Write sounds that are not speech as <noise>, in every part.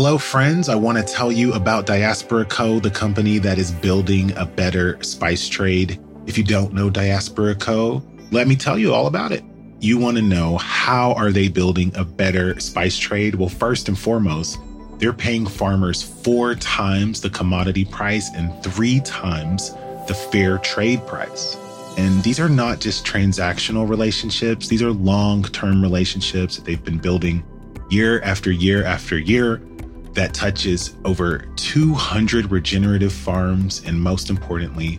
Hello, friends. I want to tell you about Diaspora Co., the company that is building a better spice trade. If you don't know Diaspora Co., let me tell you all about it. You want to know how are they building a better spice trade? Well, first and foremost, they're paying farmers four times the commodity price and three times the fair trade price. And these are not just transactional relationships, these are long term relationships that they've been building year after year after year that touches over 200 regenerative farms and most importantly,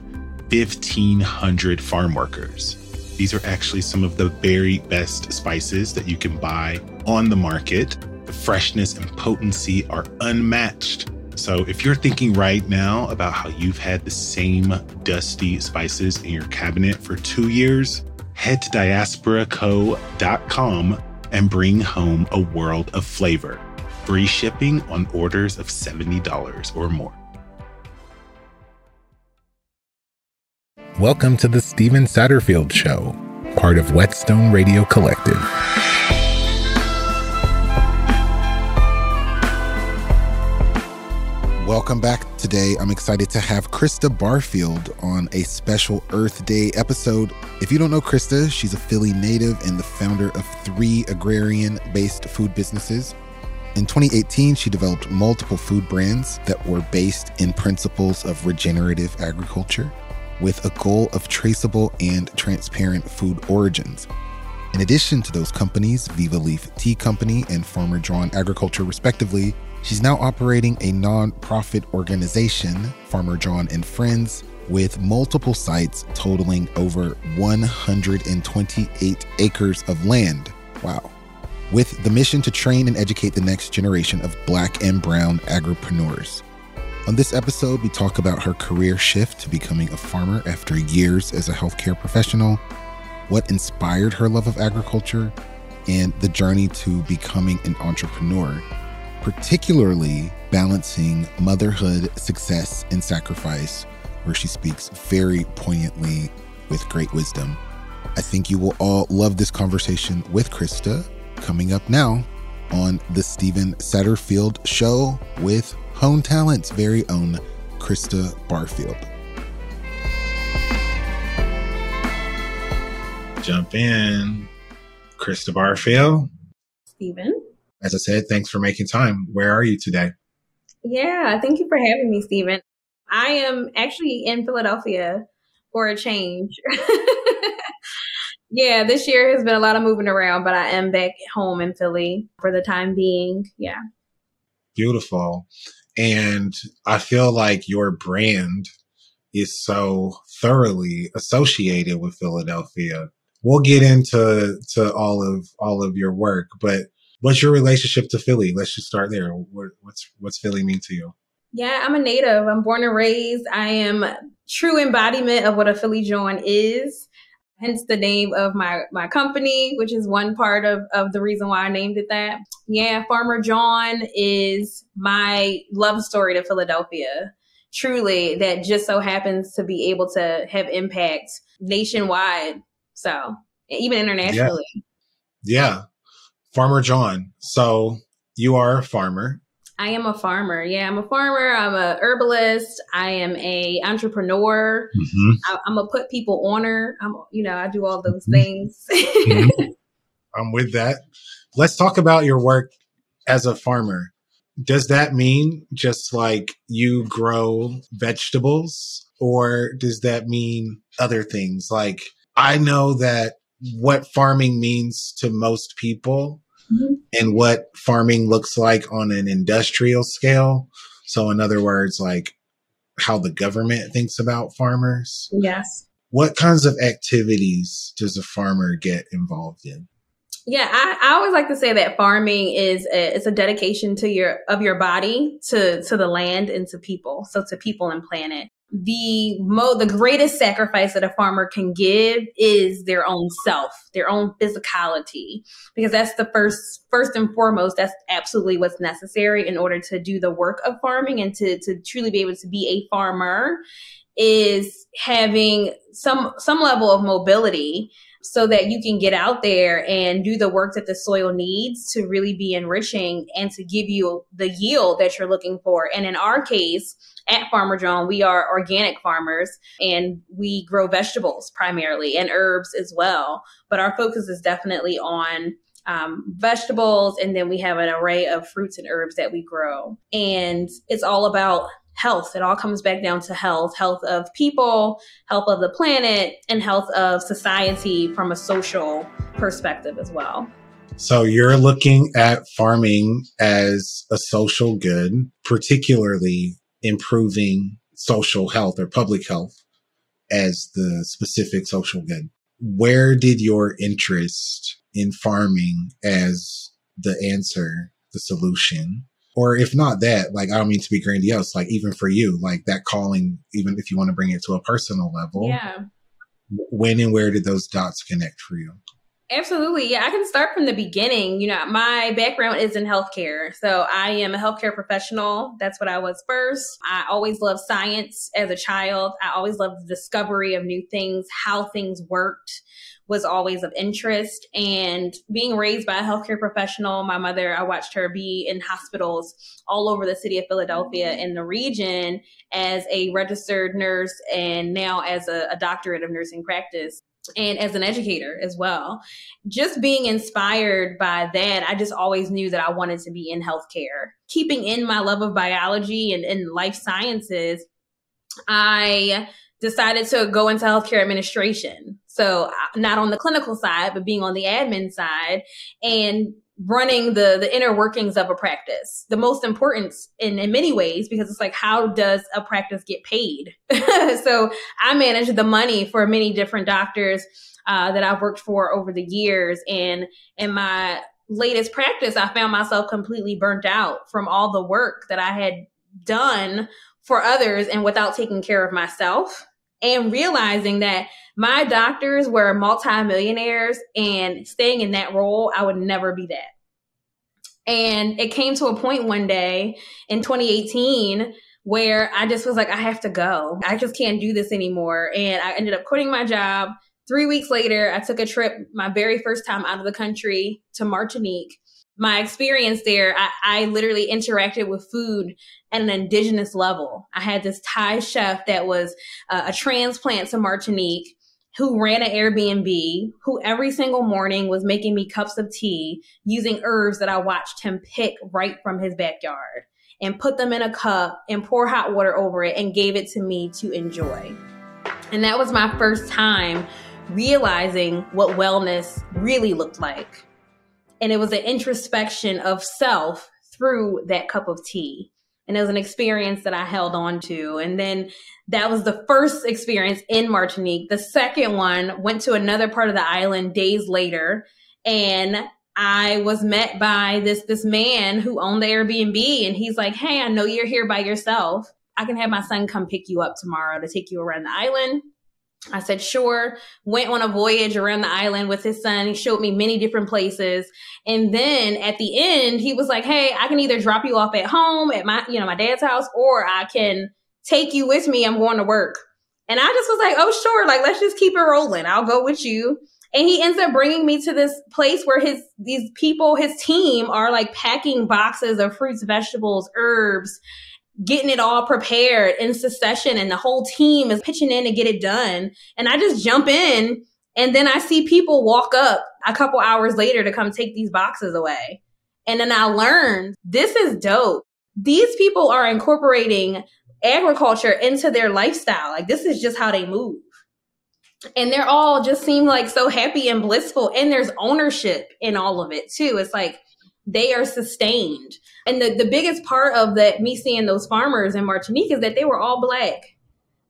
1,500 farm workers. These are actually some of the very best spices that you can buy on the market. The freshness and potency are unmatched. So, if you're thinking right now about how you've had the same dusty spices in your cabinet for two years, head to diasporaco.com and bring home a world of flavor. Free shipping on orders of $70 or more. Welcome to the Stephen Satterfield Show, part of Whetstone Radio Collective. Welcome back. Today, I'm excited to have Christa Barfield on a special Earth Day episode. If you don't know Christa, she's a Philly native and the founder of three agrarian based food businesses. In 2018, she developed multiple food brands that were based in principles of regenerative agriculture with a goal of traceable and transparent food origins. In addition to those companies, Viva Leaf Tea Company and Farmer Jawn Agriculture, respectively, She's now operating a non-profit organization, Farmer Jawn and Friends, with multiple sites totaling over 128 acres of land. Wow. With the mission to train and educate the next generation of black and brown agripreneurs. On this episode, we talk about her career shift to becoming a farmer after years as a healthcare professional, what inspired her love of agriculture, and the journey to becoming an entrepreneur particularly balancing motherhood, success, and sacrifice, where she speaks very poignantly with great wisdom. I think you will all love this conversation with Christa coming up now on the Stephen Satterfield Show with Hone Talent's very own Christa Barfield. Jump in, Christa Barfield. Stephen as I said, thanks for making time. Where are you today? Yeah, thank you for having me, Stephen. I am actually in Philadelphia for a change. <laughs> yeah, this year has been a lot of moving around, but I am back home in Philly for the time being. Yeah. Beautiful. And I feel like your brand is so thoroughly associated with Philadelphia. We'll get into to all of all of your work, but What's your relationship to Philly? Let's just start there. What, what's what's Philly mean to you? Yeah, I'm a native. I'm born and raised. I am true embodiment of what a Philly Jawn is. Hence the name of my my company, which is one part of of the reason why I named it that. Yeah, Farmer Jawn is my love story to Philadelphia. Truly, that just so happens to be able to have impact nationwide. So even internationally. Yeah. yeah. Farmer Jawn. So you are a farmer. I am a farmer. Yeah, I'm a farmer. I'm a herbalist. I am a entrepreneur. Mm-hmm. I, am a put people honor. I'm, you know, I do all those mm-hmm. things. mm-hmm. I'm with that. Let's talk about your work as a farmer. Does that mean just like you grow vegetables, or does that mean other things? Like I know that what farming means to most people mm-hmm. and what farming looks like on an industrial scale. So, in other words, like how the government thinks about farmers. Yes. What kinds of activities does a farmer get involved in? Yeah, I, I always like to say that farming is a, it's a dedication to your of your body to to the land and to people, so to people and planet the mo the greatest sacrifice that a farmer can give is their own self their own physicality because that's the first first and foremost that's absolutely what's necessary in order to do the work of farming and to to truly be able to be a farmer is having some some level of mobility so that you can get out there and do the work that the soil needs to really be enriching and to give you the yield that you're looking for. And in our case, at Farmer Jawn, we are organic farmers and we grow vegetables primarily and herbs as well. But our focus is definitely on um, vegetables, and then we have an array of fruits and herbs that we grow. And it's all about health. It all comes back down to health health of people, health of the planet, and health of society from a social perspective as well. So you're looking at farming as a social good, particularly improving social health or public health as the specific social good. Where did your interest in farming as the answer, the solution, or if not that, like I don't mean to be grandiose, like even for you, like that calling, even if you want to bring it to a personal level. Yeah. When and where did those dots connect for you? Absolutely. Yeah, I can start from the beginning. You know, my background is in healthcare. So I am a healthcare professional. That's what I was first. I always loved science as a child. I always loved the discovery of new things, how things worked was always of interest. And being raised by a healthcare professional, my mother, I watched her be in hospitals all over the city of Philadelphia and the region as a registered nurse and now as a, a doctorate of nursing practice and as an educator as well. Just being inspired by that, I just always knew that I wanted to be in healthcare. Keeping in my love of biology and, and life sciences, I decided to go into healthcare administration. So uh, not on the clinical side, but being on the admin side and running the the inner workings of a practice. The most important in, in many ways because it's like how does a practice get paid? <laughs> so I manage the money for many different doctors uh, that I've worked for over the years, and in my latest practice, I found myself completely burnt out from all the work that I had done for others and without taking care of myself and realizing that my doctors were multimillionaires and staying in that role, I would never be that. And it came to a point one day in 2018 where I just was like, I have to go. I just can't do this anymore. And I ended up quitting my job. Three weeks later, I took a trip, my very first time out of the country to Martinique my experience there, I, I, literally interacted with food at an indigenous level. I had this Thai chef that was uh, a transplant to Martinique who ran an Airbnb, who every single morning was making me cups of tea using herbs that I watched him pick right from his backyard and put them in a cup and pour hot water over it and gave it to me to enjoy. And that was my first time realizing what wellness really looked like and it was an introspection of self through that cup of tea. And it was an experience that I held on to. And then that was the first experience in Martinique. The second one went to another part of the island days later. And I was met by this this man who owned the Airbnb and he's like, "Hey, I know you're here by yourself. I can have my son come pick you up tomorrow to take you around the island. I said, sure. Went on a voyage around the island with his son. He showed me many different places. And then at the end, he was like, Hey, I can either drop you off at home at my, you know, my dad's house, or I can take you with me. I'm going to work. And I just was like, Oh, sure. Like, let's just keep it rolling. I'll go with you. And he ends up bringing me to this place where his, these people, his team are like packing boxes of fruits, vegetables, herbs, getting it all prepared in succession and the whole team is pitching in to get it done. And I just jump in and then I see people walk up a couple hours later to come take these boxes away. And then I learned this is dope. These people are incorporating agriculture into their lifestyle. Like this is just how they move. And they're all just seem like so happy and blissful. And there's ownership in all of it too. It's like they are sustained. And the, the biggest part of that, me seeing those farmers in Martinique is that they were all black.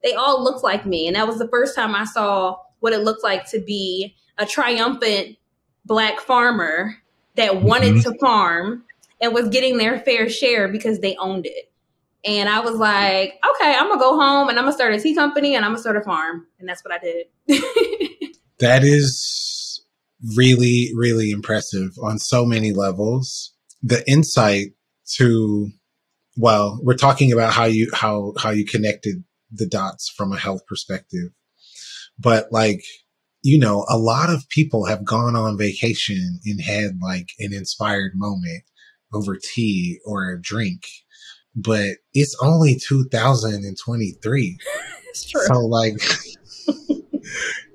They all looked like me. And that was the first time I saw what it looked like to be a triumphant black farmer that wanted mm-hmm. to farm and was getting their fair share because they owned it. And I was like, okay, I'm gonna go home and I'm gonna start a tea company and I'm gonna start a farm. And that's what I did. <laughs> that is really, really impressive on so many levels. The insight to, well, we're talking about how you, how, how you connected the dots from a health perspective, but like you know, a lot of people have gone on vacation and had like an inspired moment over tea or a drink, but it's only 2023. <laughs> it's true. So like, <laughs>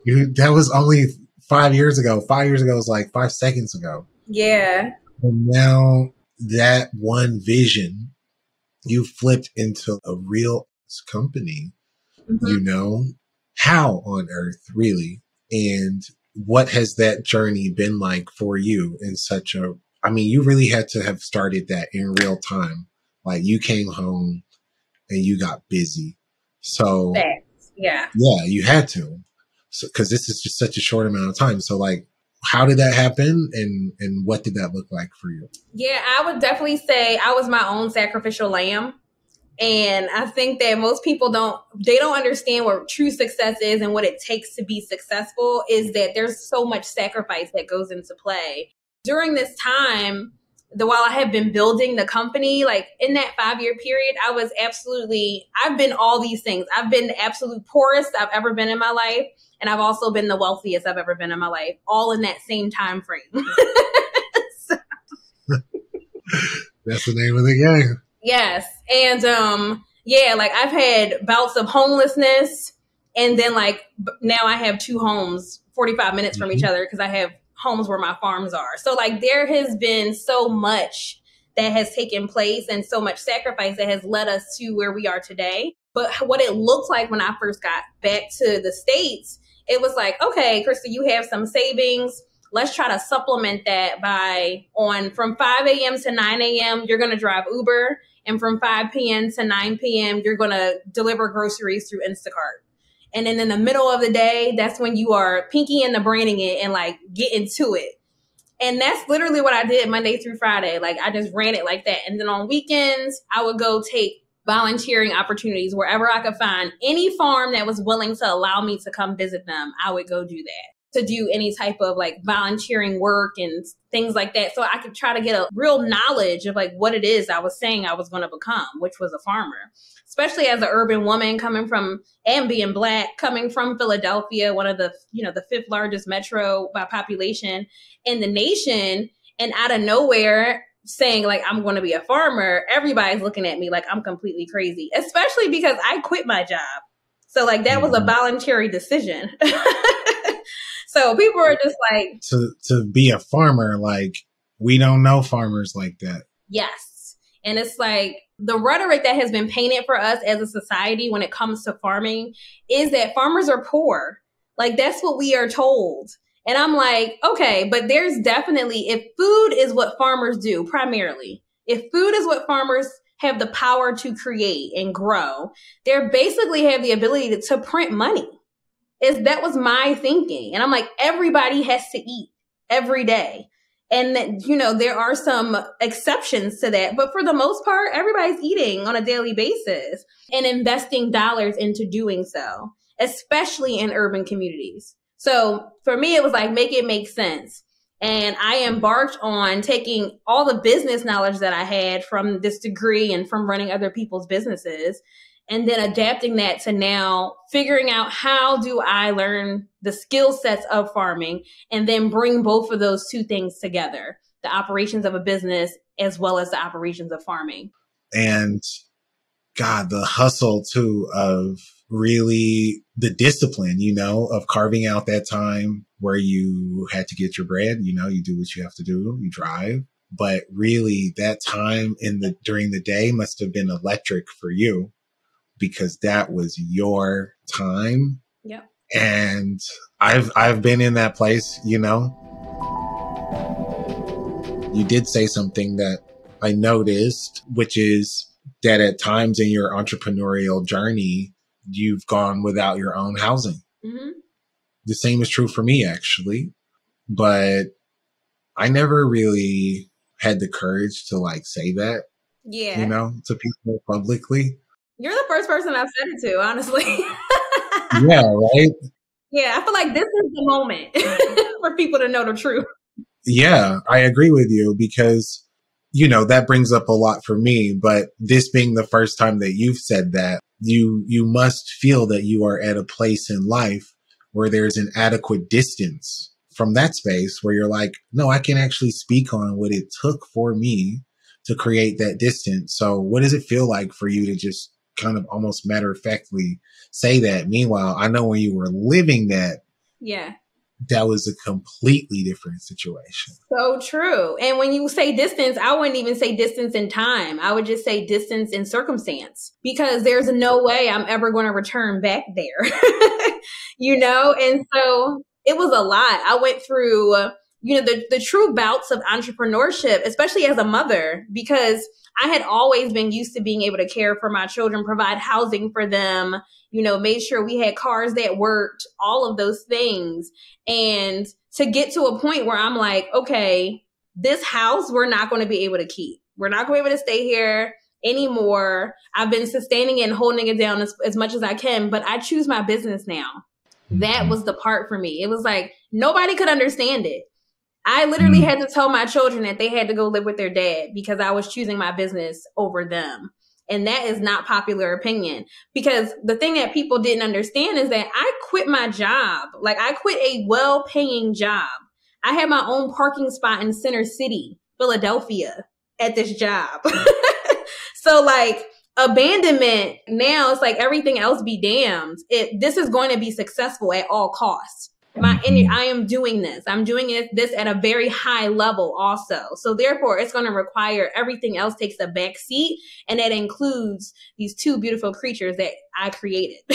you, that was only five years ago. Five years ago was like five seconds ago. Yeah. And now that one vision, you flipped into a real company, mm-hmm. you know, how on earth really? And what has that journey been like for you in such a, I mean, you really had to have started that in real time. Like you came home and you got busy. So, yeah. Yeah, you had to. So, cause this is just such a short amount of time. So like, how did that happen and and what did that look like for you yeah i would definitely say i was my own sacrificial lamb and I think that most people don't, they don't understand what true success is and what it takes to be successful is that there's so much sacrifice that goes into play. During this time, the while I have been building the company, like in that five year period, I was absolutely, I've been all these things. I've been the absolute poorest I've ever been in my life. And I've also been the wealthiest I've ever been in my life, all in that same time frame. <laughs> so. That's the name of the game. Yes. And um yeah, like I've had bouts of homelessness and then like now I have two homes 45 minutes from mm-hmm. each other because I have homes where my farms are. So like there has been so much that has taken place and so much sacrifice that has led us to where we are today. But what it looked like when I first got back to the States, it was like, okay, Christa, you have some savings let's try to supplement that by on from 5 a.m. to 9 a.m. You're going to drive Uber and from 5 p.m. to 9 p.m., you're going to deliver groceries through Instacart. And then in the middle of the day, that's when you are pinky and the braining it and like getting to it. And that's literally what I did Monday through Friday. Like I just ran it like that. And then on weekends, I would go take volunteering opportunities wherever I could find any farm that was willing to allow me to come visit them. I would go do that to do any type of like volunteering work and things like that. So I could try to get a real knowledge of like what it is I was saying I was going to become, which was a farmer. Especially as an urban woman coming from and being black, coming from Philadelphia, one of the, you know, the fifth largest metro by population in the nation. And out of nowhere, saying like I'm going to be a farmer, everybody's looking at me like I'm completely crazy, especially because I quit my job. So like that was a mm-hmm. voluntary decision. <laughs> So people are just like to to be a farmer, like we don't know farmers like that. Yes. And it's like the rhetoric that has been painted for us as a society when it comes to farming is that farmers are poor. Like that's what we are told. And I'm like, okay, but there's definitely, if food is what farmers do primarily, if food is what farmers have the power to create and grow, they basically have the ability to, to print money is that was my thinking. And I'm like, everybody has to eat every day. And you know, there are some exceptions to that. But for the most part, everybody's eating on a daily basis and investing dollars into doing so, especially in urban communities. So for me, it was like, make it make sense. And I embarked on taking all the business knowledge that I had from this degree and from running other people's businesses and then adapting that to now figuring out how do I learn the skill sets of farming and then bring both of those two things together the operations of a business as well as the operations of farming. And God, the hustle too of really the discipline, you know, of carving out that time where you had to get your bread, you know, you do what you have to do, you drive. But really that time in the during the day must have been electric for you because that was your time. Yeah. And I've I've been in that place, you know. You did say something that I noticed, which is that at times in your entrepreneurial journey, you've gone without your own housing. Mm-hmm. The same is true for me, actually. But I never really had the courage to like say that. Yeah. You know, to people publicly. You're the first person I've said it to, honestly. <laughs> yeah, right? Yeah, I feel like this is the moment <laughs> for people to know the truth. Yeah, I agree with you because, you know, that brings up a lot for me. But this being the first time that you've said that, you you must feel that you are at a place in life where there's an adequate distance from that space where you're like, no, I can actually speak on what it took for me to create that distance. So what does it feel like for you to just kind of almost matter of factly say that? Meanwhile, I know when you were living that, yeah, that was a completely different situation. So true. And when you say distance, I wouldn't even say distance in time. I would just say distance in circumstance because there's no way I'm ever going to return back there. <laughs> you know? And so it was a lot. I went through, you know, the, the true bouts of entrepreneurship, especially as a mother, because I had always been used to being able to care for my children, provide housing for them, you know, made sure we had cars that worked, all of those things. And to get to a point where I'm like, okay, this house we're not going to be able to keep. We're not going to be able to stay here anymore. I've been sustaining it and holding it down as, as much as I can, but I choose my business now. That mm-hmm. was the part for me. It was like nobody could understand it. I literally mm-hmm. had to tell my children that they had to go live with their dad because I was choosing my business over them. And that is not popular opinion because the thing that people didn't understand is that I quit my job. Like I quit a well paying job. I had my own parking spot in Center City, Philadelphia at this job. <laughs> so like abandonment now it's like everything else be damned. It, this is going to be successful at all costs my mm-hmm. I am doing this. I'm doing it this at a very high level also. So therefore it's going to require everything else takes a back seat and that includes these two beautiful creatures that I created. <laughs>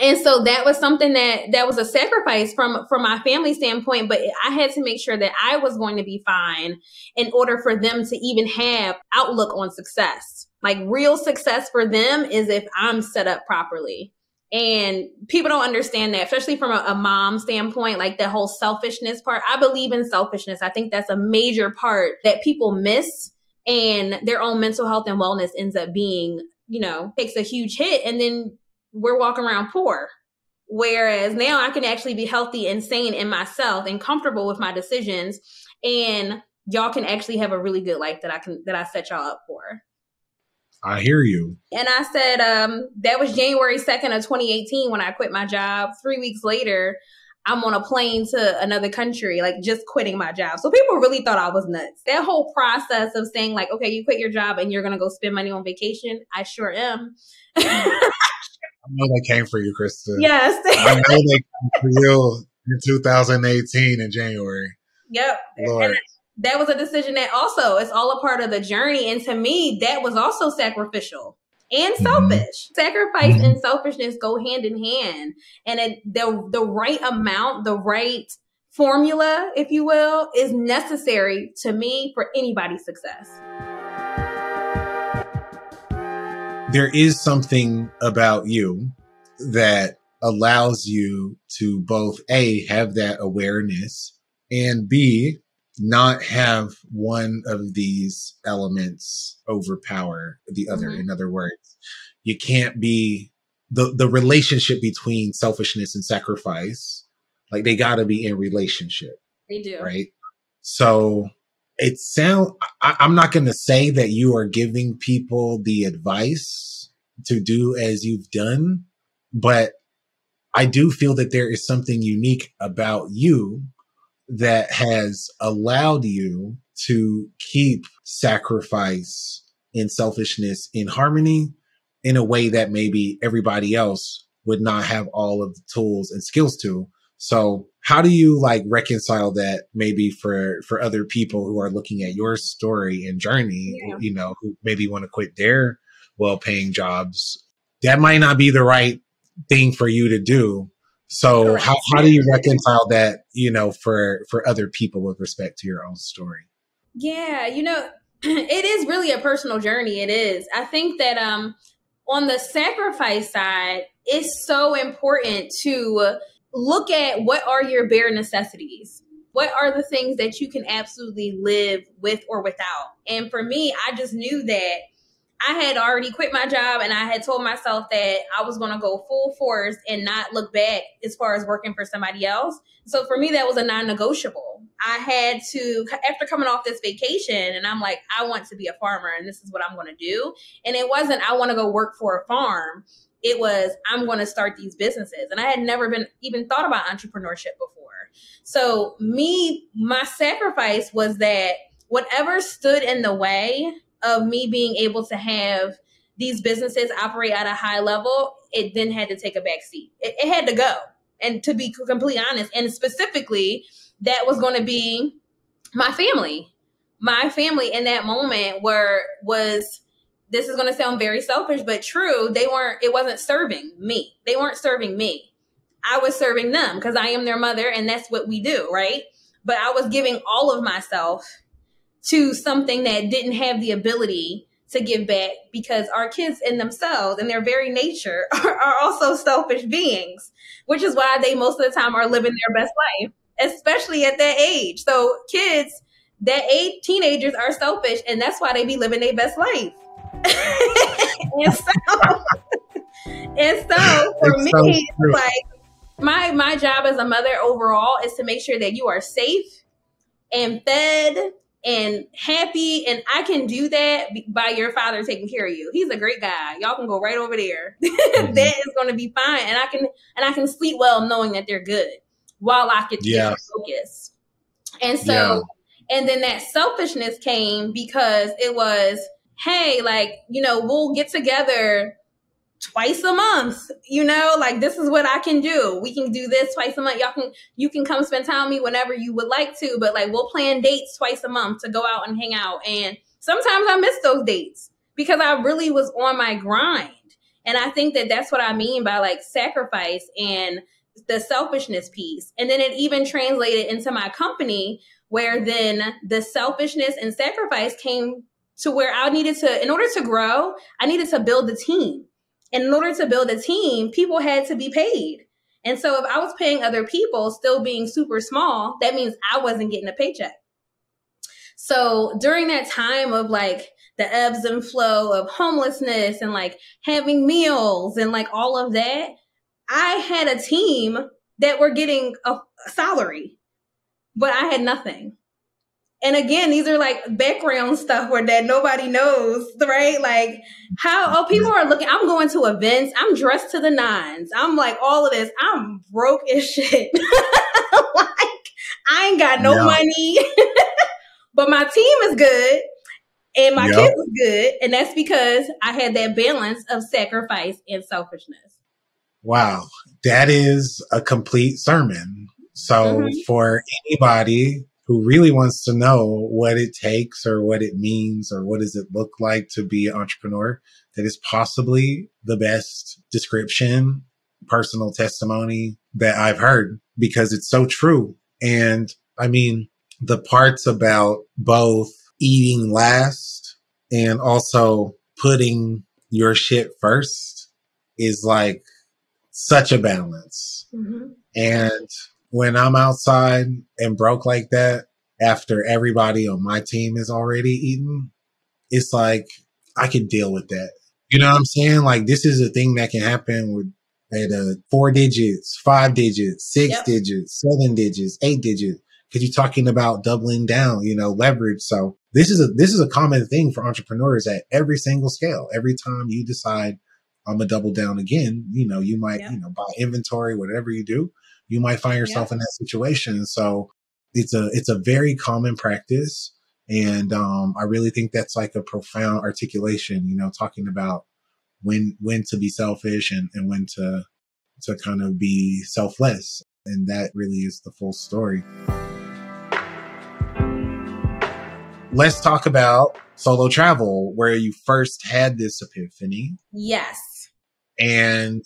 and so that was something that that was a sacrifice from from my family standpoint but i had to make sure that i was going to be fine in order for them to even have outlook on success like real success for them is if i'm set up properly and people don't understand that, especially from a, a, mom standpoint, like the whole selfishness part. I believe in selfishness. I think that's a major part that people miss and their own mental health and wellness ends up being, you know, takes a huge hit. And then we're walking around poor. Whereas now I can actually be healthy and sane in myself and comfortable with my decisions. And y'all can actually have a really good life that I can, that I set y'all up for. I hear you. And I said, um, that was January 2nd of 2018 when I quit my job. Three weeks later, I'm on a plane to another country, like just quitting my job. So people really thought I was nuts. That whole process of saying, like, okay, you quit your job and you're going to go spend money on vacation. I sure am. <laughs> I know they came for you, Christa. Yes. I know they came for you in 2018 in January. <laughs> Yep. Lord. And that was a decision that also is all a part of the journey. And to me, that was also sacrificial and mm-hmm. selfish. Mm-hmm. Sacrifice mm-hmm. and selfishness go hand in hand. And it, the, the right amount, the right formula, if you will, is necessary to me for anybody's success. There is something about you that allows you to both A, have that awareness and B, not have one of these elements overpower the other. Mm-hmm. In other words, you can't be the, the relationship between selfishness and sacrifice. Like they gotta be in relationship. They do. Right. So it sound, I, I'm not going to say that you are giving people the advice to do as you've done, but I do feel that there is something unique about you that has allowed you to keep sacrifice and selfishness in harmony in a way that maybe everybody else would not have all of the tools and skills to. So how do you like reconcile that maybe for, for other people who are looking at your story and journey, yeah. you know, who maybe want to quit their well paying jobs? That might not be the right thing for you to do so how, how do you reconcile that, you know, for, for other people with respect to your own story? Yeah, you know, <clears throat> it is really a personal journey. It is. I think that, um, on the sacrifice side, it's so important to look at what are your bare necessities. What are the things that you can absolutely live with or without? And for me, I just knew that I had already quit my job and I had told myself that I was going to go full force and not look back as far as working for somebody else. So for me, that was a non negotiable. I had to, after coming off this vacation, and I'm like, I want to be a farmer and this is what I'm going to do. And it wasn't, I want to go work for a farm. It was, I'm going to start these businesses. And I had never been even thought about entrepreneurship before. So, me, my sacrifice was that whatever stood in the way of me being able to have these businesses operate at a high level, it then had to take a back seat. It, it had to go. And to be completely honest, and specifically, that was going to be my family. My family in that moment were was this is going to sound very selfish but true they weren't it wasn't serving me they weren't serving me i was serving them because i am their mother and that's what we do right but i was giving all of myself to something that didn't have the ability to give back because our kids in themselves and their very nature <laughs> are, are also selfish beings which is why they most of the time are living their best life especially at that age. So kids that age teenagers are selfish and that's why they be living their best life. <laughs> And so <laughs> and so for it's me so like my my job as a mother overall is to make sure that you are safe and fed and happy and i can do that by your father taking care of you. He's a great guy. Y'all can go right over there. <laughs> Mm-hmm. that is going to be fine and i can and i can sleep well knowing that they're good while i can yeah. focus. And so yeah. and then that selfishness came because it was, hey, like, you know, we'll get together twice a month you know like this is what i can do. We can do this twice a month. Y'all can you can come spend time with me whenever you would like to but like we'll plan dates twice a month to go out and hang out. And sometimes i miss those dates because i really was on my grind. And i think that that's what i mean by like sacrifice and the selfishness piece. And then it even translated into my company where then the selfishness and sacrifice came to where I needed to, in order to grow, I needed to build the team. And in order to build a team, people had to be paid. And so if I was paying other people still being super small, that means I wasn't getting a paycheck. So during that time of like the ebbs and flow of homelessness and like having meals and like all of that, I had a team that were getting a salary but I had nothing. And again, these are like background stuff where that nobody knows, right? Like how oh people are looking. I'm going to events. I'm dressed to the nines. I'm like all of this. I'm broke as shit. <laughs> like I ain't got no yeah. money, <laughs> but my team is good and my yep. kids is good, and that's because I had that balance of sacrifice and selfishness. Wow, that is a complete sermon. So mm-hmm. for anybody who really wants to know what it takes or what it means or what does it look like to be an entrepreneur, that is possibly the best description, personal testimony that I've heard because it's so true. And I mean, the parts about both eating last and also putting your shit first is like such a balance. Mm-hmm. And when I'm outside and broke like that after everybody on my team is already eaten, it's like I can deal with that. You know what I'm saying? Like this is a thing that can happen with at uh, four digits, five digits, six yep. digits, seven digits, eight digits. Cause you're talking about doubling down, you know, leverage. So this is a, this is a common thing for entrepreneurs at every single scale. Every time you decide I'm gonna double down again, you know, you might, yep. you know, buy inventory, whatever you do you might find yourself yeah. in that situation. So it's a, it's a very common practice. And, um, I really think that's like a profound articulation, you know, talking about when, when to be selfish and, and when to, to kind of be selfless. And that really is the full story. Let's talk about solo travel, where you first had this epiphany. Yes. And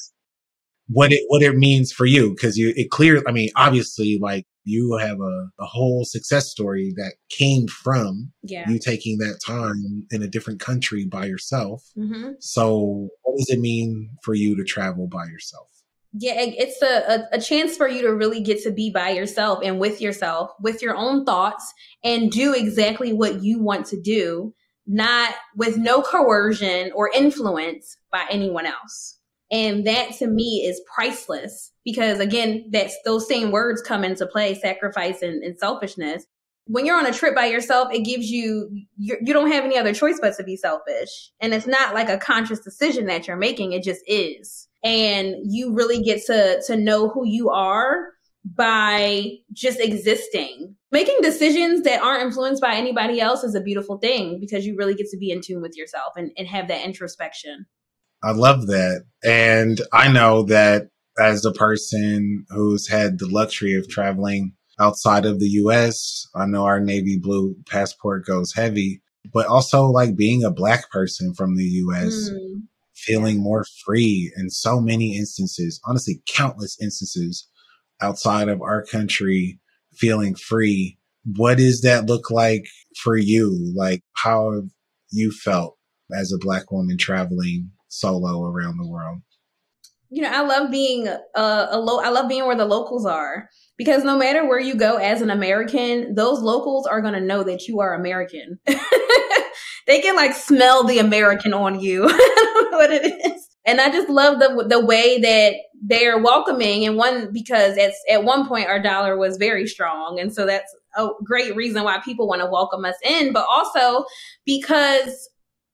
what it what it means for you because you it clear i mean obviously like you have a, a whole success story that came from yeah. you taking that time in a different country by yourself mm-hmm. so what does it mean for you to travel by yourself yeah it's a, a, a chance for you to really get to be by yourself and with yourself with your own thoughts and do exactly what you want to do not with no coercion or influence by anyone else and that to me is priceless because again, that's those same words come into play, sacrifice and, and selfishness. when you're on a trip by yourself, it gives you, you, don't have any other choice but to be selfish. And it's not like a conscious decision that you're making. It just is. And you really get to, to know who you are by just existing. Making decisions that aren't influenced by anybody else is a beautiful thing because you really get to be in tune with yourself and, and have that introspection. I love that. And I know that as a person who's had the luxury of traveling outside of the US. I know our navy blue passport goes heavy, but also like being a black person from the US, mm. feeling more free in so many instances, honestly, countless instances outside of our country, feeling free. What does that look like for you? Like, how have you felt as a black woman traveling solo around the world? You know, I love being a, a. I love being where the locals are because no matter where you go as an American, those locals are going to know that you are American. <laughs> they can like smell the American on you. <laughs> I don't know what it is. And I just love the the way that they're welcoming and one because at at one point our dollar was very strong and so that's a great reason why people want to welcome us in but also because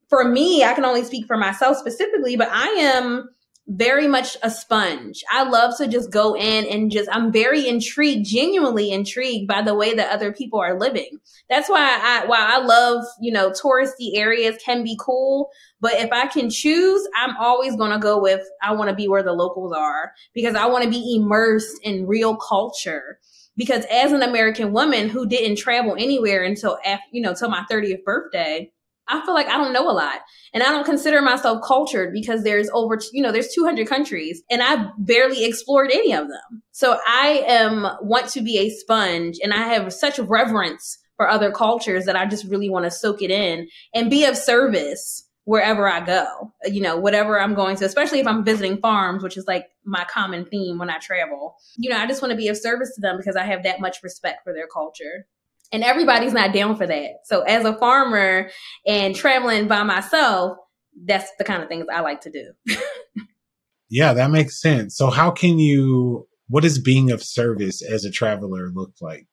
for me I can only speak for myself specifically but I am very much a sponge. I love to just go in and just, I'm very intrigued, genuinely intrigued by the way that other people are living. That's why I, why I love, you know, touristy areas can be cool. But if I can choose, I'm always going to go with, I want to be where the locals are because I want to be immersed in real culture. Because as an American woman who didn't travel anywhere until after, you know, till my 30th birthday, I feel like I don't know a lot and I don't consider myself cultured because there's over, you know, there's 200 countries and I've barely explored any of them. So I am want to be a sponge and I have such reverence for other cultures that I just really want to soak it in and be of service wherever I go, you know, whatever I'm going to, especially if I'm visiting farms, which is like my common theme when I travel. You know, I just want to be of service to them because I have that much respect for their culture and everybody's not down for that. So as a farmer and traveling by myself, that's the kind of things I like to do. <laughs> yeah, that makes sense. So how can you what does being of service as a traveler look like?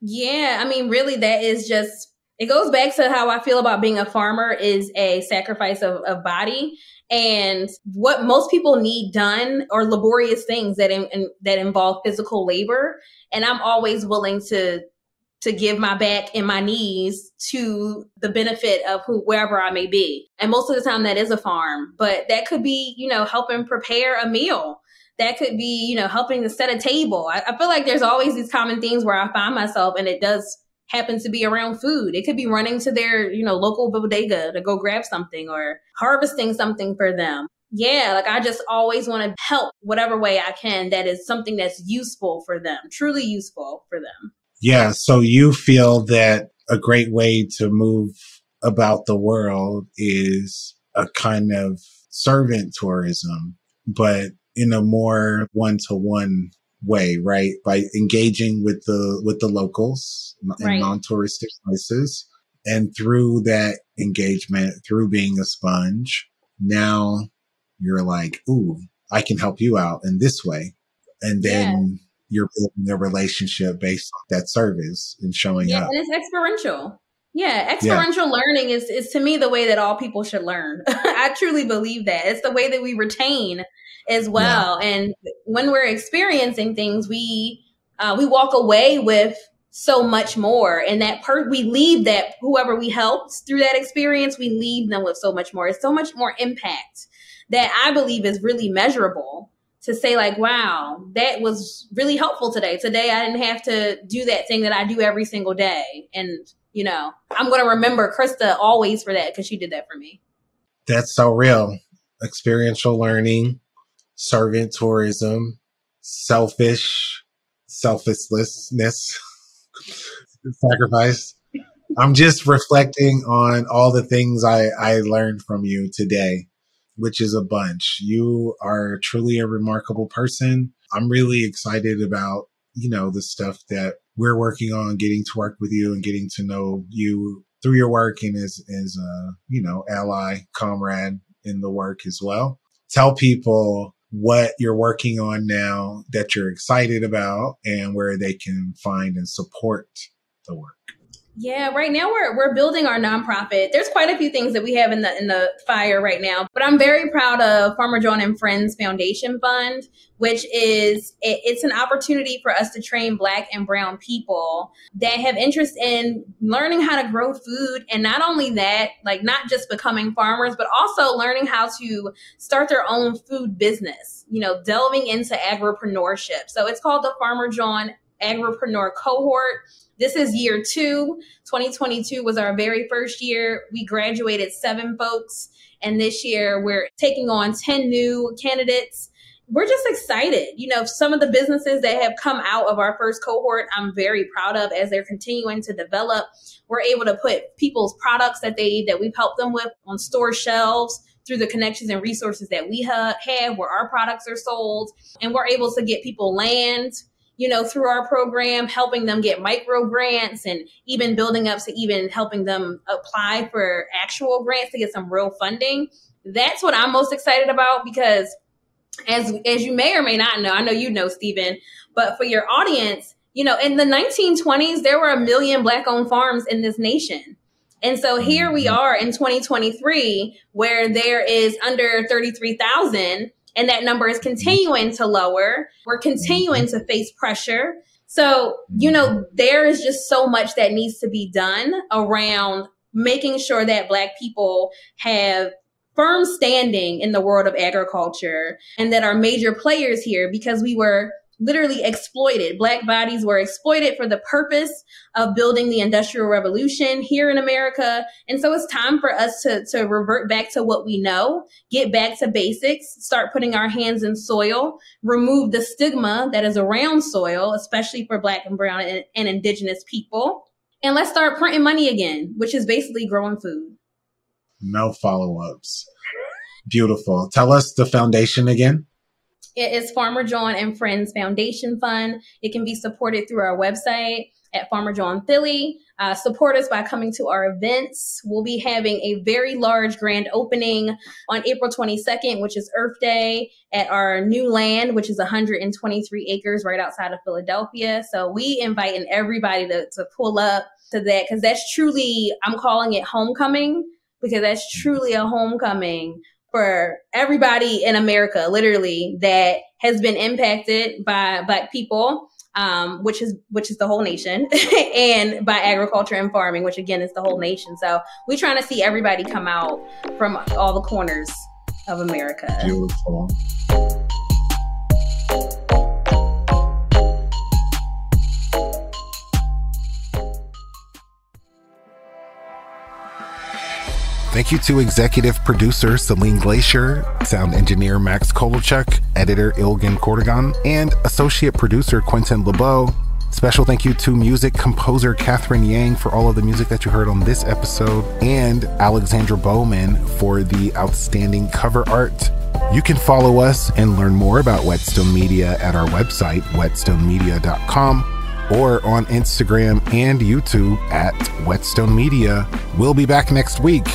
Yeah, I mean really that is just it goes back to how I feel about being a farmer is a sacrifice of, of body and what most people need done are laborious things that in, in, that involve physical labor and I'm always willing to to give my back and my knees to the benefit of who wherever I may be. And most of the time that is a farm, but that could be, you know, helping prepare a meal. That could be, you know, helping to set a table. I, I feel like there's always these common things where I find myself and it does happen to be around food. It could be running to their, you know, local bodega to go grab something or harvesting something for them. Yeah, like I just always want to help whatever way I can that is something that's useful for them, truly useful for them. Yeah. So you feel that a great way to move about the world is a kind of servant tourism, but in a more one to one way, right? By engaging with the, with the locals in right. non-touristic places. And through that engagement, through being a sponge, now you're like, Ooh, I can help you out in this way. And then yeah you're building a relationship based on that service and showing yeah, up. And it's experiential. Yeah, experiential yeah. learning is, is to me the way that all people should learn. <laughs> I truly believe that. It's the way that we retain as well. Yeah. And when we're experiencing things, we uh, we walk away with so much more. And that per we leave that whoever we helped through that experience, we leave them with so much more. It's so much more impact that I believe is really measurable to say like wow that was really helpful today. Today i didn't have to do that thing that i do every single day. And you know i'm going to remember christa always for that because she did that for me. That's so real. Experiential learning servant tourism selfish selflessness <laughs> sacrifice. I'm just reflecting on all the things i i learned from you today which is a bunch. You are truly a remarkable person. I'm really excited about, you know, the stuff that we're working on, getting to work with you and getting to know you through your work and as, as a, you know, ally, comrade in the work as well. Tell people what you're working on now that you're excited about and where they can find and support the work? Yeah, right now we're we're building our nonprofit. There's quite a few things that we have in the in the fire right now, but I'm very proud of Farmer Jawn and Friends Foundation Fund, which is it, it's an opportunity for us to train Black and Brown people that have interest in learning how to grow food, and not only that, like not just becoming farmers, but also learning how to start their own food business. You know, delving into agripreneurship. So it's called the Farmer Jawn Agripreneur Cohort this is year two. 2022 was our very first year. We graduated seven folks. And this year we're taking on 10 new candidates. We're just excited. You know, some of the businesses that have come out of our first cohort, I'm very proud of as they're continuing to develop. We're able to put people's products that they that we've helped them with on store shelves through the connections and resources that we have where our products are sold. And we're able to get people land you know, through our program, helping them get micro grants and even building up to even helping them apply for actual grants to get some real funding. That's what I'm most excited about because as as you may or may not know, I know you know, Stephen, but for your audience, you know, in the 1920s, there were a million black owned farms in this nation. And so here we mm-hmm. are in 2023, where there is under 33,000 and that number is continuing to lower. We're continuing to face pressure. So, you know, there is just so much that needs to be done around making sure that Black people have firm standing in the world of agriculture and that are major players here because we were literally exploited. Black bodies were exploited for the purpose of building the Industrial Revolution here in America. And so it's time for us to, to revert back to what we know, get back to basics, start putting our hands in soil, remove the stigma that is around soil, especially for Black and Brown and, and Indigenous people. And let's start printing money again, which is basically growing food. No follow ups. Beautiful. Tell us the foundation again. It is Farmer Jawn and Friends Foundation Fund. It can be supported through our website at Farmer Jawn Philly. Uh, support us by coming to our events. We'll be having a very large grand opening on April 22nd, which is Earth Day, at our new land, which is 123 acres right outside of Philadelphia. So we inviting everybody to, to pull up to that because that's truly, I'm calling it homecoming because that's truly a homecoming for everybody in America, literally, that has been impacted by Black people, um, which is which is the whole nation, <laughs> and by agriculture and farming, which again is the whole nation. So we're trying to see everybody come out from all the corners of America. Beautiful. Thank you to executive producer Celine Glacier, sound engineer Max Kovalchuk, editor Ilgan Cordogan, and associate producer Quentin LeBeau. Special thank you to music composer Catherine Yang for all of the music that you heard on this episode, and Alexandra Bowman for the outstanding cover art. You can follow us and learn more about Whetstone Media at our website, whetstonemedia.com or on Instagram and YouTube at Whetstone Media. We'll be back next week.